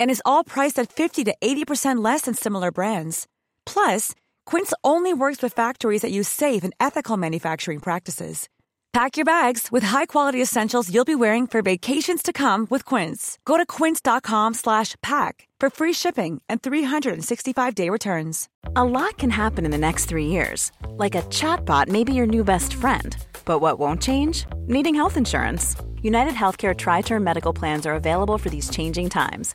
And is all priced at 50 to 80% less than similar brands. Plus, Quince only works with factories that use safe and ethical manufacturing practices. Pack your bags with high-quality essentials you'll be wearing for vacations to come with Quince. Go to quince.com/pack for free shipping and 365-day returns. A lot can happen in the next 3 years. Like a chatbot may be your new best friend. But what won't change? Needing health insurance. United Healthcare Tri-Term Medical Plans are available for these changing times.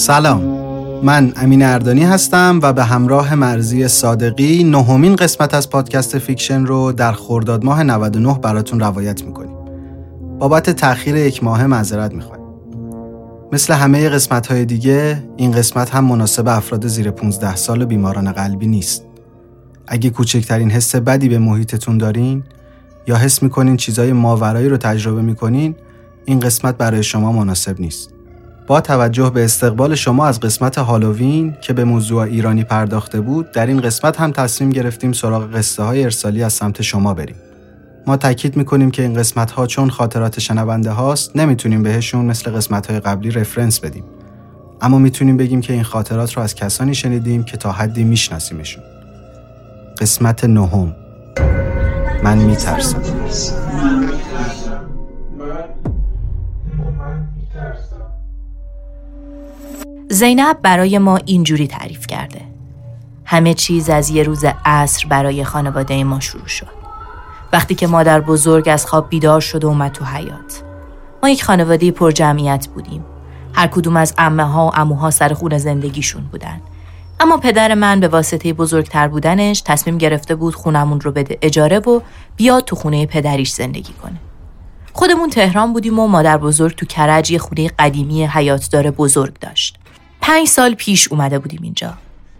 سلام. من امین اردانی هستم و به همراه مرزی صادقی نهمین قسمت از پادکست فیکشن رو در خرداد ماه 99 براتون روایت می‌کنیم. بابت تأخیر یک ماه معذرت می‌خوایم مثل همه قسمت های دیگه این قسمت هم مناسب افراد زیر 15 سال و بیماران قلبی نیست. اگه کوچکترین حس بدی به محیطتون دارین یا حس می‌کنین چیزای ماورایی رو تجربه می‌کنین این قسمت برای شما مناسب نیست. با توجه به استقبال شما از قسمت هالووین که به موضوع ایرانی پرداخته بود در این قسمت هم تصمیم گرفتیم سراغ قصه های ارسالی از سمت شما بریم. ما تاکید می‌کنیم که این قسمت ها چون خاطرات شنونده هاست نمی‌تونیم بهشون مثل قسمت های قبلی رفرنس بدیم. اما می‌تونیم بگیم که این خاطرات رو از کسانی شنیدیم که تا حدی میشناسیمشون. قسمت نهم. من میترسم. زینب برای ما اینجوری تعریف کرده. همه چیز از یه روز عصر برای خانواده ما شروع شد. وقتی که مادر بزرگ از خواب بیدار شد و اومد تو حیات. ما یک خانواده پر جمعیت بودیم. هر کدوم از امه ها و اموها سر خونه زندگیشون بودن. اما پدر من به واسطه بزرگتر بودنش تصمیم گرفته بود خونمون رو بده اجاره و بیاد تو خونه پدریش زندگی کنه. خودمون تهران بودیم و مادر بزرگ تو کرج یه خونه قدیمی حیاتدار بزرگ داشت. پنج سال پیش اومده بودیم اینجا.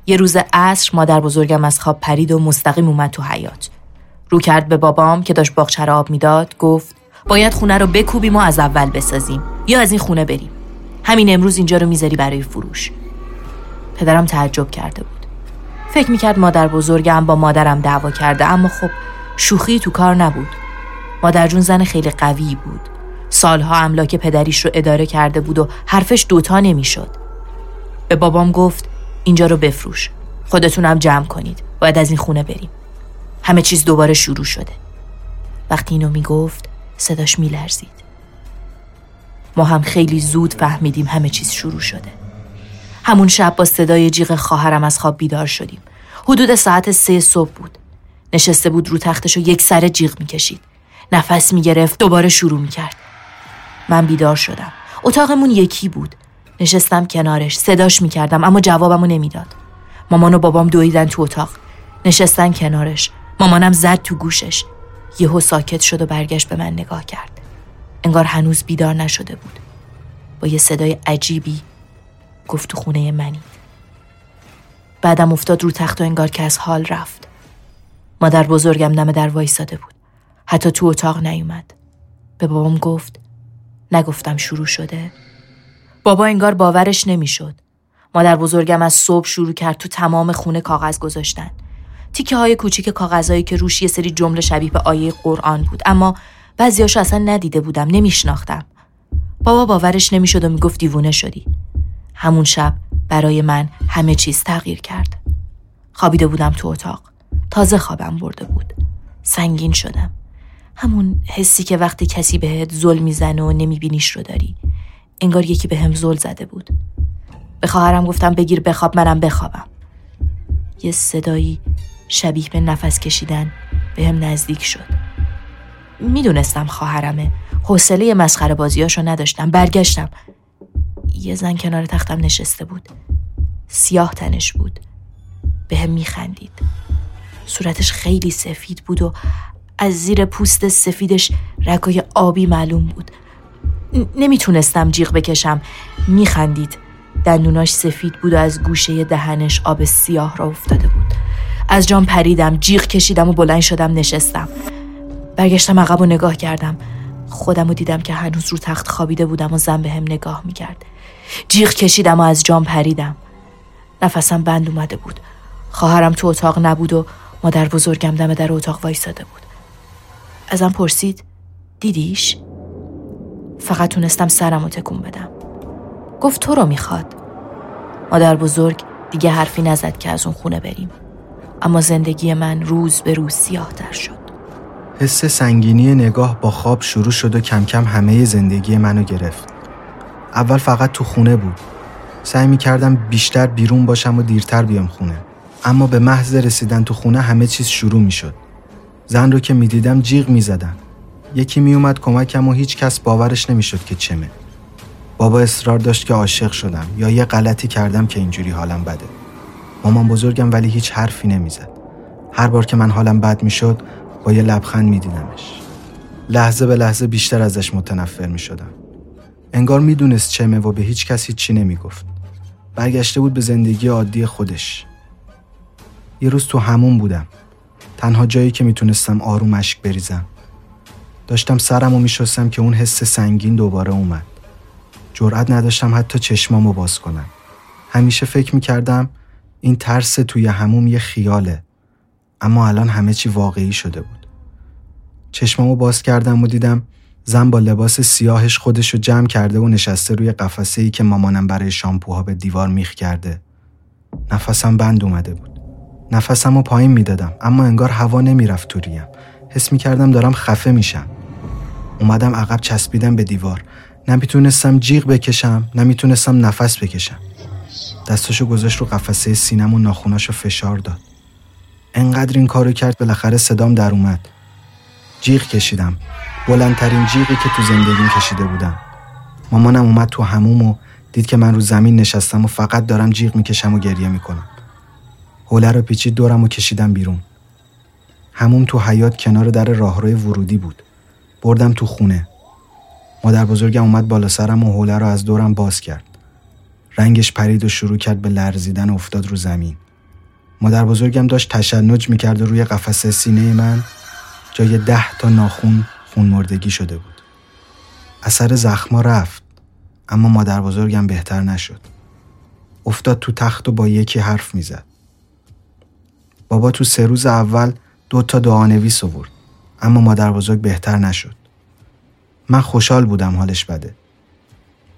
یه روز عصر مادر بزرگم از خواب پرید و مستقیم اومد تو حیات. رو کرد به بابام که داشت باغچه آب می‌داد گفت باید خونه رو بکوبیم و از اول بسازیم یا از این خونه بریم. همین امروز اینجا رو می‌ذاری برای فروش. پدرم تعجب کرده بود. فکر می‌کرد مادر بزرگم با مادرم دعوا کرده اما خب شوخی تو کار نبود. مادر جون زن خیلی قوی بود. سالها املاک پدریش رو اداره کرده بود و حرفش دوتا نمی‌شد. به بابام گفت اینجا رو بفروش. خودتونم جمع کنید. باید از این خونه بریم. همه چیز دوباره شروع شده. وقتی اینو می‌گفت صداش میلرزید. ما هم خیلی زود فهمیدیم همه چیز شروع شده. همون شب با صدای جیغ خواهرم از خواب بیدار شدیم. حدود ساعت سه صبح بود. نشسته بود رو تختش و یک سر جیغ می‌کشید. نفس می‌گرفت دوباره شروع می‌کرد. من بیدار شدم. اتاقمون یکی بود. نشستم کنارش صداش می‌کردم اما جوابمو نمی‌داد. مامان و بابام دویدن تو اتاق. نشستن کنارش. مامانم زد تو گوشش. یهو ساکت شد و برگشت به من نگاه کرد. انگار هنوز بیدار نشده بود. با یه صدای عجیبی گفت خونه منی. بعدم افتاد رو تخت و انگار که از حال رفت. مادر بزرگم دم در وایساده بود. حتی تو اتاق نیومد. به بابام گفت نگفتم شروع شده. بابا انگار باورش نمی‌شد. مادر بزرگم از صبح شروع کرد تو تمام خونه کاغذ گذاشتن. تیکه های کوچیک کاغذهایی که روش یه سری جمله شبیه به آیه قرآن بود اما بعضیاشو اصلا ندیده بودم نمیشناختم. بابا باورش نمی‌شد و می‌گفت دیوونه شدی. همون شب برای من همه چیز تغییر کرد. خوابیده بودم تو اتاق. تازه خوابم برده بود. سنگین شدم. همون حسی که وقتی کسی بهت زل می‌زنه و نمیبینیش رو داری. انگار یکی به هم زل زده بود. به خواهرم گفتم بگیر بخواب منم بخوابم. یه صدایی شبیه به نفس کشیدن به هم نزدیک شد. می‌دونستم خواهرمه. حوصله مسخره بازیاشو نداشتم. برگشتم. یه زن کنار تختم نشسته بود. سیاه تنش بود. به هم میخندید. صورتش خیلی سفید بود و از زیر پوست سفیدش رگای آبی معلوم بود. نمی‌تونستم جیغ بکشم. میخندید. دندوناش سفید بود و از گوشه دهنش آب سیاه را افتاده بود. از جام پریدم جیغ کشیدم و بلند شدم نشستم برگشتم عقب و نگاه کردم خودم و دیدم که هنوز رو تخت خوابیده بودم و زن به هم نگاه می‌کرد جیغ کشیدم و از جام پریدم نفسم بند اومده بود خواهرم تو اتاق نبود و مادر بزرگم دم در اتاق وایساده بود ازم پرسید دیدیش؟ فقط تونستم سرم رو تکون بدم. گفت تو رو می‌خواد. مادر بزرگ دیگه حرفی نزد که از اون خونه بریم. اما زندگی من روز به روز سیاه تر شد. حس سنگینی نگاه با خواب شروع شد و کم کم همه زندگی منو گرفت. اول فقط تو خونه بود. سعی می کردم بیشتر بیرون باشم و دیرتر بیام خونه. اما به محض رسیدن تو خونه همه چیز شروع می شد زن رو که می دیدم جیغ می زدن. یکی می اومد کمکم و هیچ کس باورش نمی شد که چمه. بابا اصرار داشت که عاشق شدم یا یه غلطی کردم که اینجوری حالم بده. مامان بزرگم ولی هیچ حرفی نمی‌زد. هر بار که من حالم بد می‌شد با یه لبخند میدیدمش. لحظه به لحظه بیشتر ازش متنفر می‌شدم. انگار می‌دونست چمه و به هیچ کسی چی نمی‌گفت. برگشته بود به زندگی عادی خودش. یه روز تو همون بودم. تنها جایی که می‌تونستم آروم اشک بریزم. داشتم سرم و میشستم که اون حس سنگین دوباره اومد. جرأت نداشتم حتی چشمامو باز کنم. همیشه فکر می‌کردم این ترس توی هموم یه خیاله اما الان همه چی واقعی شده بود. چشمامو باز کردم و دیدم زن با لباس سیاهش خودشو جمع کرده و نشسته روی قفسه ای که مامانم برای شامپوها به دیوار میخ کرده. نفسم بند اومده بود. نفسم رو پایین می‌دادم اما انگار هوا نمی‌رفت تو ریم. حس می‌کردم دارم خفه میشم. اومدم عقب چسبیدم به دیوار. نمی‌تونستم جیغ بکشم نمی‌تونستم نفس بکشم. دستاشو گذاشت رو قفسه سینم و ناخوناشو فشار داد. انقدر این کارو کرد بالاخره صدام در اومد. جیغ کشیدم. بلندترین جیغی که تو زندگیم کشیده بودم. مامانم اومد تو هموم و دید که من رو زمین نشستم و فقط دارم جیغ می‌کشم و گریه می‌کنم. حوله رو پیچید دورم و کشیدم بیرون. هموم تو حیات کنار در راهروی ورودی بود. بردم تو خونه. مادر بزرگم اومد بالا سرم و حوله رو از دورم باز کرد. رنگش پرید و شروع کرد به لرزیدن و افتاد رو زمین. مادر بزرگم داشت تشنج می‌کرد و روی قفسه سینه من جای ده تا ناخون خون مردگی شده بود. اثر زخما رفت اما مادر بزرگم بهتر نشد. افتاد تو تخت و با یکی حرف می‌زد. بابا تو سه روز اول دو تا دعانویس آورد. اما مادر بزرگ بهتر نشد. من خوشحال بودم حالش بده.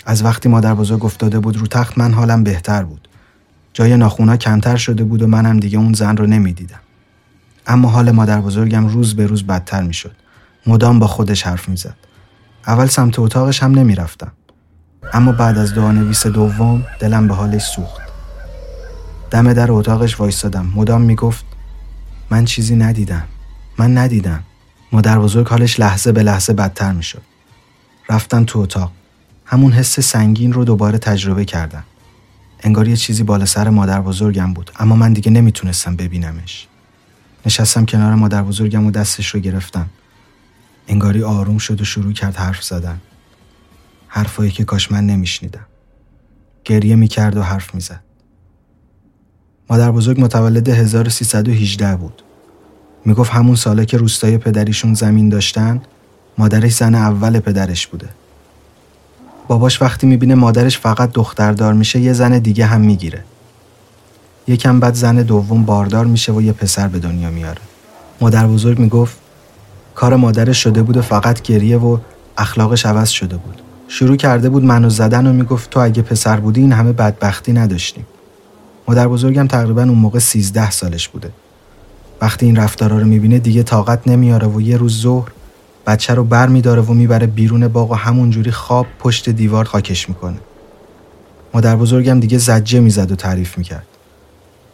از وقتی مادر بزرگ افتاده بود رو تخت من حالم بهتر بود. جای ناخونا کمتر شده بود و منم دیگه اون زن رو نمی‌دیدم. اما حال مادر بزرگم روز به روز بدتر می‌شد. مدام با خودش حرف می‌زد. اول سمت اتاقش هم نمی‌رفتم. اما بعد از دعا نویس دوم دلم به حالش سوخت. دم در اتاقش وایستادم. مدام می‌گفت من چیزی ندیدم. من ندیدم. مادر بزرگ حالش لحظه به لحظه بدتر می‌شد رفتم تو اتاق همون حس سنگین رو دوباره تجربه کردم. انگار یه چیزی بالا سر مادر بزرگم بود اما من دیگه نمی‌تونستم ببینمش. نشستم کنار مادر بزرگم و دستش رو گرفتم. انگاری آروم شد و شروع کرد حرف زدن. حرفایی که کاش من نمیشنیدم. گریه می‌کرد و حرف می‌زد. مادر بزرگ متولد 1318 بود. می‌گفت همون ساله که روستای پدریشون زمین داشتن مادرش زن اول پدرش بوده. باباش وقتی می‌بینه مادرش فقط دختردار میشه یه زن دیگه هم می‌گیره. یکم بعد زن دوم باردار میشه و یه پسر به دنیا میاره. مادر بزرگ می‌گفت کار مادرش شده بود و فقط گریه و اخلاقش عوض شده بود. شروع کرده بود منو زدن و می‌گفت تو اگه پسر بودی این همه بدبختی نداشتیم مادر بزرگم تقریبا اون موقع 13 سالش بوده وقتی این رفتارا رو می‌بینه دیگه طاقت نمیاره و یه روز ظهر بچه رو بر میداره و می‌بره بیرون باغ و همونجوری خواب پشت دیوار خاکش می‌کنه. مادر بزرگم دیگه زجه می‌زد و تعریف می‌کرد.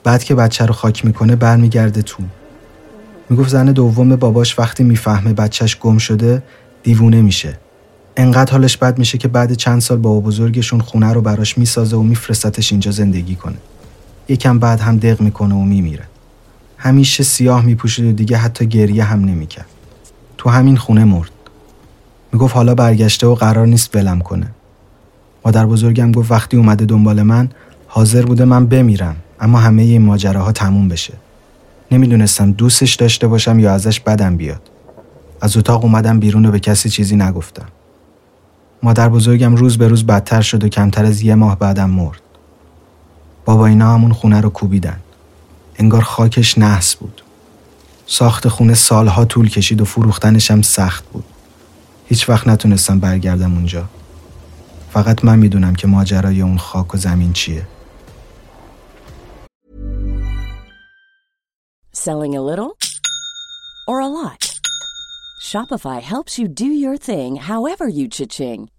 بعد که بچه رو خاک می‌کنه برمیگرده تو. می‌گفت زن دوم باباش وقتی می‌فهمه بچهش گم شده دیوونه میشه. انقدر حالش بد میشه که بعد چند سال بابا بزرگشون خونه رو براش می‌سازه و میفرستتش اینجا زندگی کنه. یکم بعد هم دق می‌کنه و میمیره. همیشه سیاه میپوشید و دیگه حتی گریه هم نمی‌کرد. تو همین خونه مرد. می‌گفت حالا برگشته و قرار نیست ولم کنه. مادر بزرگم گفت وقتی اومده دنبال من حاضر بوده من بمیرم اما همه این ماجراها تموم بشه. نمی‌دونستم دوستش داشته باشم یا ازش بدم بیاد. از اتاق اومدم بیرون و به کسی چیزی نگفتم. مادر بزرگم روز به روز بدتر شد و کمتر از یه ماه بعدم مرد. بابا اینا همون خونه رو کوبیدن. انگار خاکش نحس بود ساخت خونه سالها طول کشید و فروختنش هم سخت بود هیچ وقت نتونستم برگردم اونجا فقط من می‌دونم که ماجرای اون خاک و زمین چیه Selling a little or a lot? Shopify helps you do your thing however you cha-ching.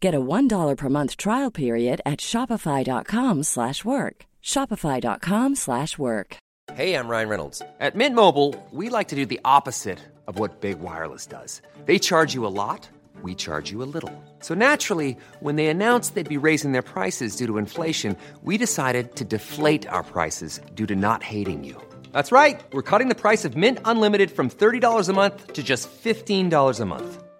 Get a $1 per month trial period at shopify.com/work. shopify.com/work. Hey, I'm Ryan Reynolds. At Mint Mobile, we like to do the opposite of what Big Wireless does. They charge you a lot, we charge you a little. So naturally, when they announced they'd be raising their prices due to inflation, we decided to deflate our prices due to not hating you. That's right. We're cutting the price of Mint Unlimited from $30 a month to just $15 a month.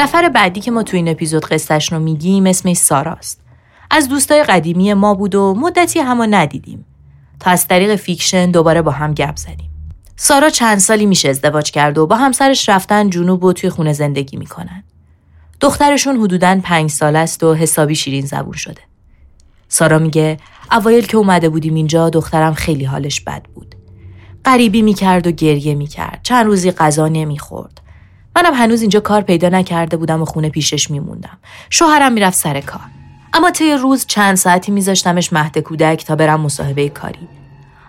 نفر بعدی که ما تو این اپیزود قصهش رو میگیم اسمش ساراست. از دوستای قدیمی ما بود و مدتی همو ندیدیم. تا از طریق فیکشن دوباره با هم گپ زدیم. سارا چند سالی میشه ازدواج کرد و با همسرش رفتن جنوب و توی خونه زندگی می‌کنن. دخترشون حدوداً پنج سال است و حسابی شیرین زبون شده. سارا میگه اوایل که اومده بودیم اینجا دخترم خیلی حالش بد بود. غریبی می‌کرد و گریه می‌کرد. چند روزی غذا نمی‌خورد. منم هنوز اینجا کار پیدا نکرده بودم و خونه پیشش میموندم. شوهرم می‌رفت سر کار. اما طی روز چند ساعتی میذاشتمش مهد کودک تا برم مصاحبه کاری.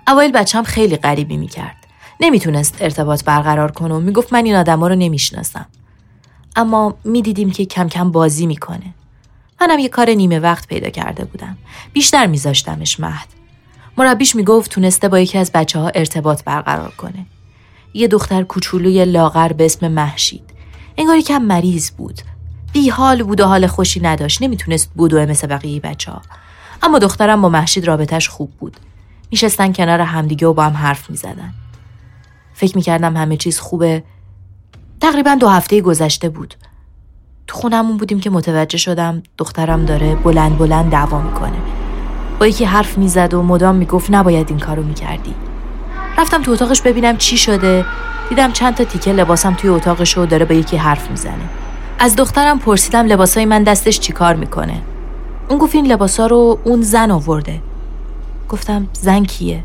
اوایل بچم خیلی غریبی می‌کرد. نمی‌تونست ارتباط برقرار کنه و می‌گفت من این آدما رو نمی‌شناسم. اما می‌دیدیم که کم کم بازی می‌کنه. منم یه کار نیمه وقت پیدا کرده بودم. بیشتر میذاشتمش مهد. مربیش می‌گفت تونسته با یکی از بچه ها ارتباط برقرار کنه. یه دختر کوچولوی لاغر به اسم محشید. انگار یکم مریض بود. بی حال بود و حال خوشی نداشت. نمی‌تونست بودوه مثل بقیه بچه ها. اما دخترم با محشید رابطش خوب بود. میشستن کنار همدیگه و با هم حرف می‌زدن. فکر می‌کردم همه چیز خوبه. تقریبا دو هفته گذشته بود. تو خونمون بودیم که متوجه شدم دخترم داره بلند بلند دعوا می‌کنه. با یکی حرف می‌زد و مدام می‌گفت نباید این کارو می‌کردی. رفتم تو اتاقش ببینم چی شده. دیدم چند تا تیکه لباسم توی اتاقش و داره با یکی حرف می‌زنه. از دخترم پرسیدم لباسای من دستش چی کار می‌کنه. اون گفت این لباسا رو اون زن آورده. گفتم زن کیه؟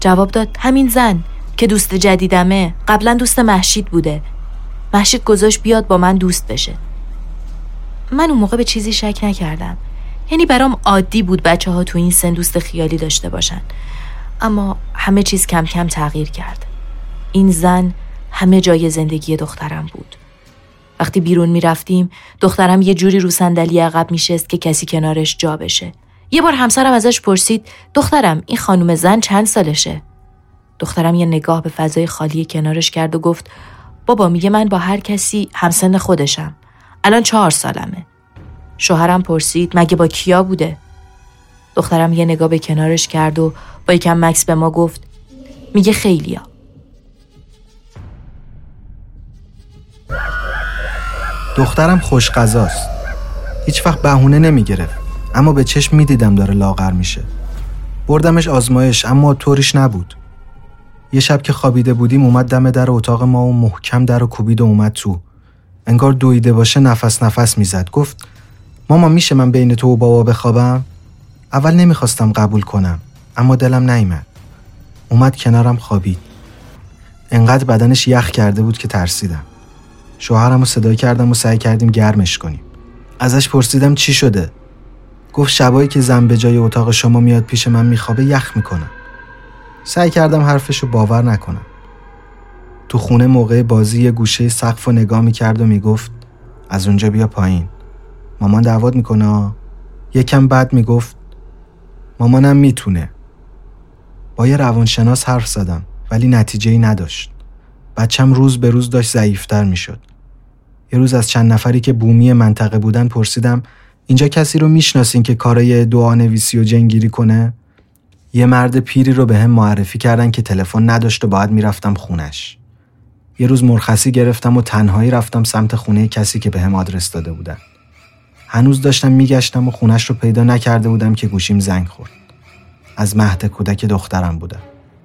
جواب داد همین زن که دوست جدیدمه. قبلا دوست محشید بوده. محشید گذاشت بیاد با من دوست بشه. من اون موقع به چیزی شک نکردم. یعنی برام عادی بود بچه ها تو این سن دوست خیالی داشته باشن. اما همه چیز کم کم تغییر کرد. این زن همه جای زندگی دخترم بود. وقتی بیرون می‌رفتیم دخترم یه جوری رو صندلی عقب میشست که کسی کنارش جا بشه. یه بار همسرم ازش پرسید دخترم این خانم زن چند سالشه؟ دخترم یه نگاه به فضای خالی کنارش کرد و گفت بابا میگه من با هر کسی همسن خودشم. الان چهار سالمه. شوهرم پرسید مگه با کیا بوده؟ دخترم یه نگاه به کنارش کرد و با یکم مکس به ما گفت میگه خیلیا. دخترم خوش غذاست. هیچ وقت بهونه نمی‌گرفت اما به چشم می‌دیدم داره لاغر میشه. بردمش آزمایش اما طوریش نبود. یه شب که خوابیده بودیم اومد دم در اتاق ما و محکم در و کوبید و اومد تو. انگار دویده باشه نفس نفس می‌زد. گفت ماما میشه من بین تو و بابا بخوابم؟ اول نمی‌خواستم قبول کنم اما دلم نیامد. اومد کنارم خوابید. انقدر بدنش یخ کرده بود که ترسیدم. شوهرم رو صدا کردم و سعی کردیم گرمش کنیم. ازش پرسیدم چی شده؟ گفت شبایی که زن به جای اتاق شما میاد پیش من میخوابه یخ می‌کنم سعی کردم حرفش رو باور نکنم. تو خونه موقع بازی یه گوشه سقف و نگاه می‌کرد و می‌گفت از اونجا بیا پایین. مامان دعوت می‌کنه یکم بعد می‌گفت مامانم می‌تونه. با یه روانشناس حرف زدم ولی نتیجه ای نداشت. بچم روز به روز داشت ضعیفتر می‌شد. یه روز از چند نفری که بومی منطقه بودن پرسیدم اینجا کسی رو می‌شناسین که کارای دعا نویسی و جنگیری کنه؟ یه مرد پیری رو به هم معرفی کردن که تلفن نداشت و باید می‌رفتم خونش. یه روز مرخصی گرفتم و تنهایی رفتم سمت خونه کسی که به هم آدرس داده بودن. هنوز داشتم میگشتم و خونش رو پیدا نکرده بودم که گوشیم زنگ خورد. از مهد کودک دخترم بودم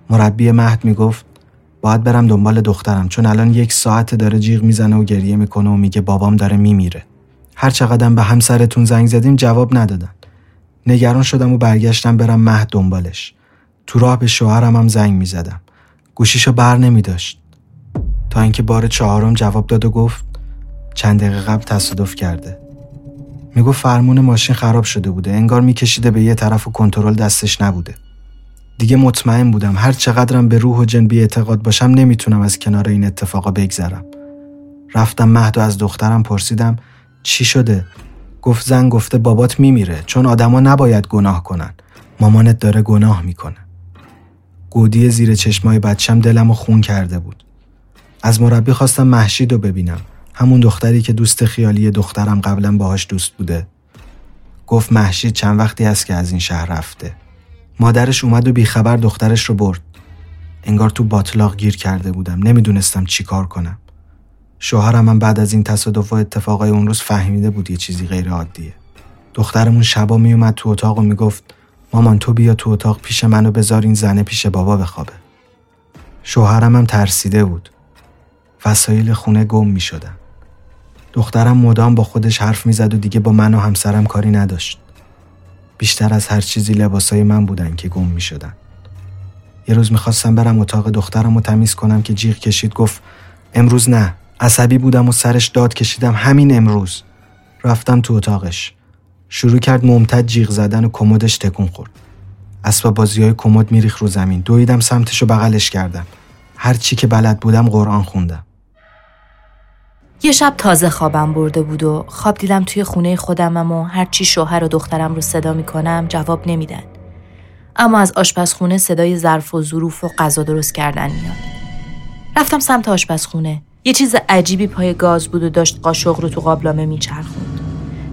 مربی مهد می‌گفت باید برم دنبال دخترم چون الان یک ساعت داره جیغ می‌زنه و گریه می‌کنه و میگه بابام داره میمیره. هر چقدر به همسرتون زنگ زدیم جواب ندادن. نگران شدم و برگشتم برم مهد دنبالش. تو راه به شوهرم هم زنگ می‌زدم. گوشیشو بر نمی داشت تا اینکه بار چهارم جواب داد و گفت چند دقیقه قبل تصادف کرده. می‌گفت فرمون ماشین خراب شده بوده انگار میکشیده به یه طرف و کنترل دستش نبوده. دیگه مطمئن بودم هر چقدرم به روح و جن بی اعتقاد باشم نمی‌تونم از کنار این اتفاقا بگذرم. رفتم مهد و از دخترم پرسیدم چی شده؟ گفت زن گفته بابات میمیره چون آدما نباید گناه کنن. مامانت داره گناه می‌کنه. گودی زیر چشمای بچم دلم خون کرده بود. از مربی خواستم محشید رو ببینم. همون دختری که دوست خیالی دخترم قبلا باهاش دوست بوده. گفت محشید چند وقتی است که از این شهر رفته. مادرش اومد و بیخبر دخترش رو برد. انگار تو باطلاق گیر کرده بودم. نمی‌دونستم چی کار کنم. شوهرم من بعد از این تصادف و اتفاقای اون روز فهمیده بود یه چیزی غیر عادیه. دخترمون شبا میومد تو اتاق و می‌گفت مامان تو بیا تو اتاق پیش منو بذار این زنه پیش بابا بخوابه. شوهرم هم ترسیده بود. وسایل خونه گم می. دخترم مدام با خودش حرف می‌زد و دیگه با من و همسرم کاری نداشت. بیشتر از هر چیزی لباسای من بودن که گم می شدن. یه روز می‌خواستم برم اتاق دخترم رو تمیز کنم که جیغ کشید گفت امروز نه عصبی بودم و سرش داد کشیدم همین امروز. رفتم تو اتاقش. شروع کرد ممتد جیغ زدن و کمدش تکون خورد. اسباب بازی های کمد میریخ رو زمین. دویدم سمتش و بغلش کردم. هر چی که بلد بودم قرآن خوندم. یه شب تازه خوابم برده بود و خواب دیدم توی خونه خودمم و هرچی شوهر و دخترم رو صدا می‌کنم جواب نمیدن. اما از آشپزخونه صدای ظرف و ظروف و غذا درست کردن میاد. رفتم سمت آشپزخونه. یه چیز عجیبی پای گاز بود و داشت قاشق رو تو قابلمه میچرخوند.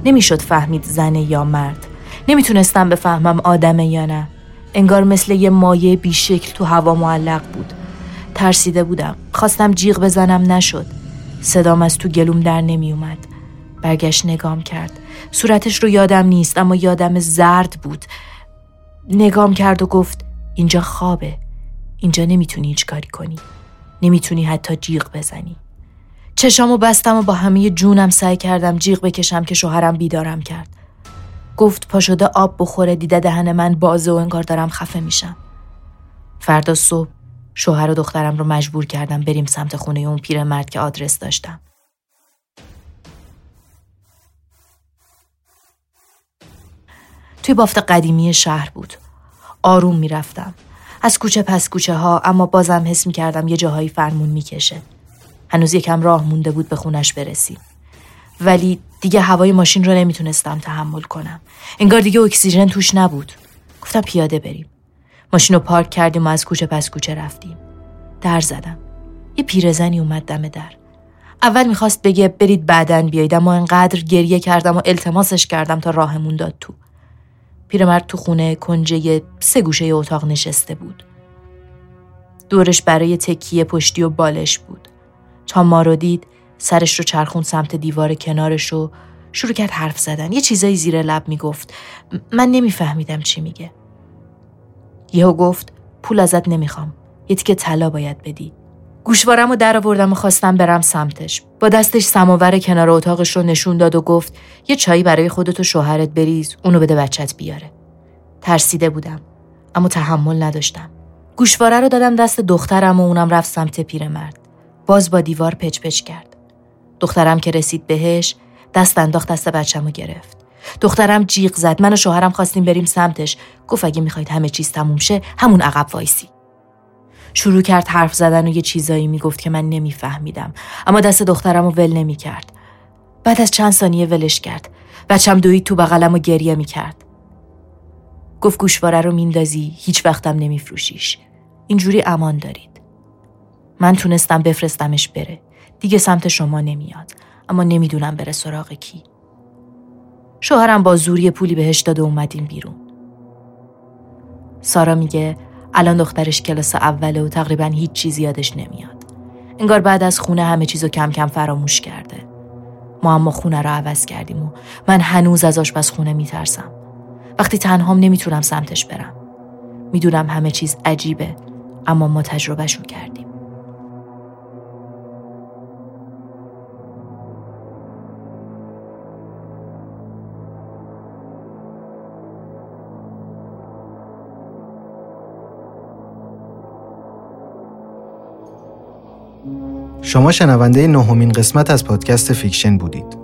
نمی‌شد فهمید زنه یا مرد. نمی‌تونستم بفهمم آدمه یا نه. انگار مثل یه مایه بیشکل تو هوا معلق بود. ترسیده بودم. خواستم جیغ بزنم نشد. صدام از تو گلوم در نمی اومد. برگشت نگام کرد. صورتش رو یادم نیست اما یادم زرد بود. نگام کرد و گفت اینجا خوابه. اینجا نمی‌تونی هیچ کاری کنی. نمی‌تونی حتی جیغ بزنی. چشامو بستم و با همه جونم سعی کردم جیغ بکشم که شوهرم بیدارم کرد. گفت پا شده آب بخوره دیده دهن من بازه و انگار دارم خفه میشم. فردا صبح شوهر و دخترم رو مجبور کردم بریم سمت خونه اون پیرمرد که آدرس داشتم. توی بافت قدیمی شهر بود. آروم می‌رفتم. از کوچه پس کوچه ها اما بازم حس می کردم یه جاهایی فرمون می‌کشه. هنوز یکم راه مونده بود به خونش برسیم. ولی دیگه هوای ماشین رو نمی‌تونستم تحمل کنم انگار دیگه اکسیژن توش نبود گفتم پیاده بریم ماشین رو پارک کردیم و از کوچه پس کوچه رفتیم. در زدم. یه پیرزنی اومد دم در. اول می‌خواست بگه برید بعدن بیایید اما انقدر گریه کردم و التماسش کردم تا راهمون داد تو. پیرمرد تو خونه کنجه سه گوشه اتاق نشسته بود. دورش برای تکیه پشتی و بالش بود. تا ما رو دید سرش رو چرخون سمت دیوار کنارش و شروع کرد حرف زدن. یه چیزایی زیر لب می‌گفت. من نمیفهمیدم چی میگه. یهو گفت پول ازت نمی‌خوام. یه تیکه طلا باید بدی. گوشوارم رو در آوردم و خواستم برم سمتش. با دستش سماور کنار اتاقش رو نشون داد و گفت یه چایی برای خودت و شوهرت بریز اونو بده بچت بیاره. ترسیده بودم اما تحمل نداشتم. گوشواره رو دادم دست دخترم و اونم رفت سمت پیرمرد باز با دیوار پچ پچ کرد. دخترم که رسید بهش دست انداخت دست بچم رو گرفت. دخترم جیغ زد. من و شوهرم خواستیم بریم سمتش. گفت اگه می‌خواید همه چیز تموم شه همون عقب وایسی. شروع کرد حرف زدن و یه چیزایی می‌گفت که من نمیفهمیدم. اما دست دخترم رو ول نمی‌کرد. بعد از چند ثانیه ولش کرد. بچم دوید تو بغلم و گریه می‌کرد. گفت گوشواره رو میندازی هیچ وقتم نمیفروشیش. اینجوری امان دارید. من تونستم بفرستمش بره. دیگه سمت شما نمیاد. اما نمی‌دونم بره سراغ کی. شوهرم با زوری پولی بهش داد و اومدیم بیرون. سارا میگه الان دخترش کلاس اوله و تقریبا هیچ چیزی یادش نمیاد. انگار بعد از خونه همه چیزو کم کم فراموش کرده. ما اما خونه رو عوض کردیم و من هنوز از آشپزخونه میترسم. وقتی تنهام نمی‌تونم سمتش برم. می‌دونم همه چیز عجیبه اما ما تجربهشون کردیم. شما شنونده نهمین قسمت از پادکست فیکشن بودید.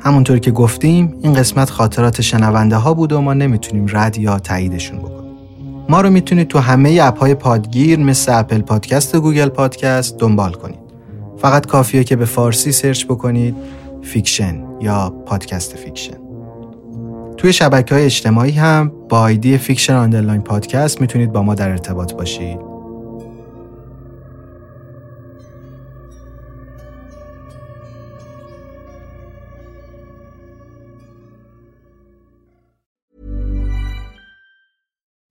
همونطور که گفتیم این قسمت خاطرات شنونده ها بود و ما نمی‌تونیم رد یا تاییدشون بکنیم. ما رو می‌تونید تو همه اپ های پادگیر مثل اپل پادکست و گوگل پادکست دنبال کنید. فقط کافیه که به فارسی search بکنید فیکشن یا پادکست فیکشن. توی شبکه های اجتماعی هم با آیدی فیکشن underline پادکست می‌تونید با ما در ارتباط باشید.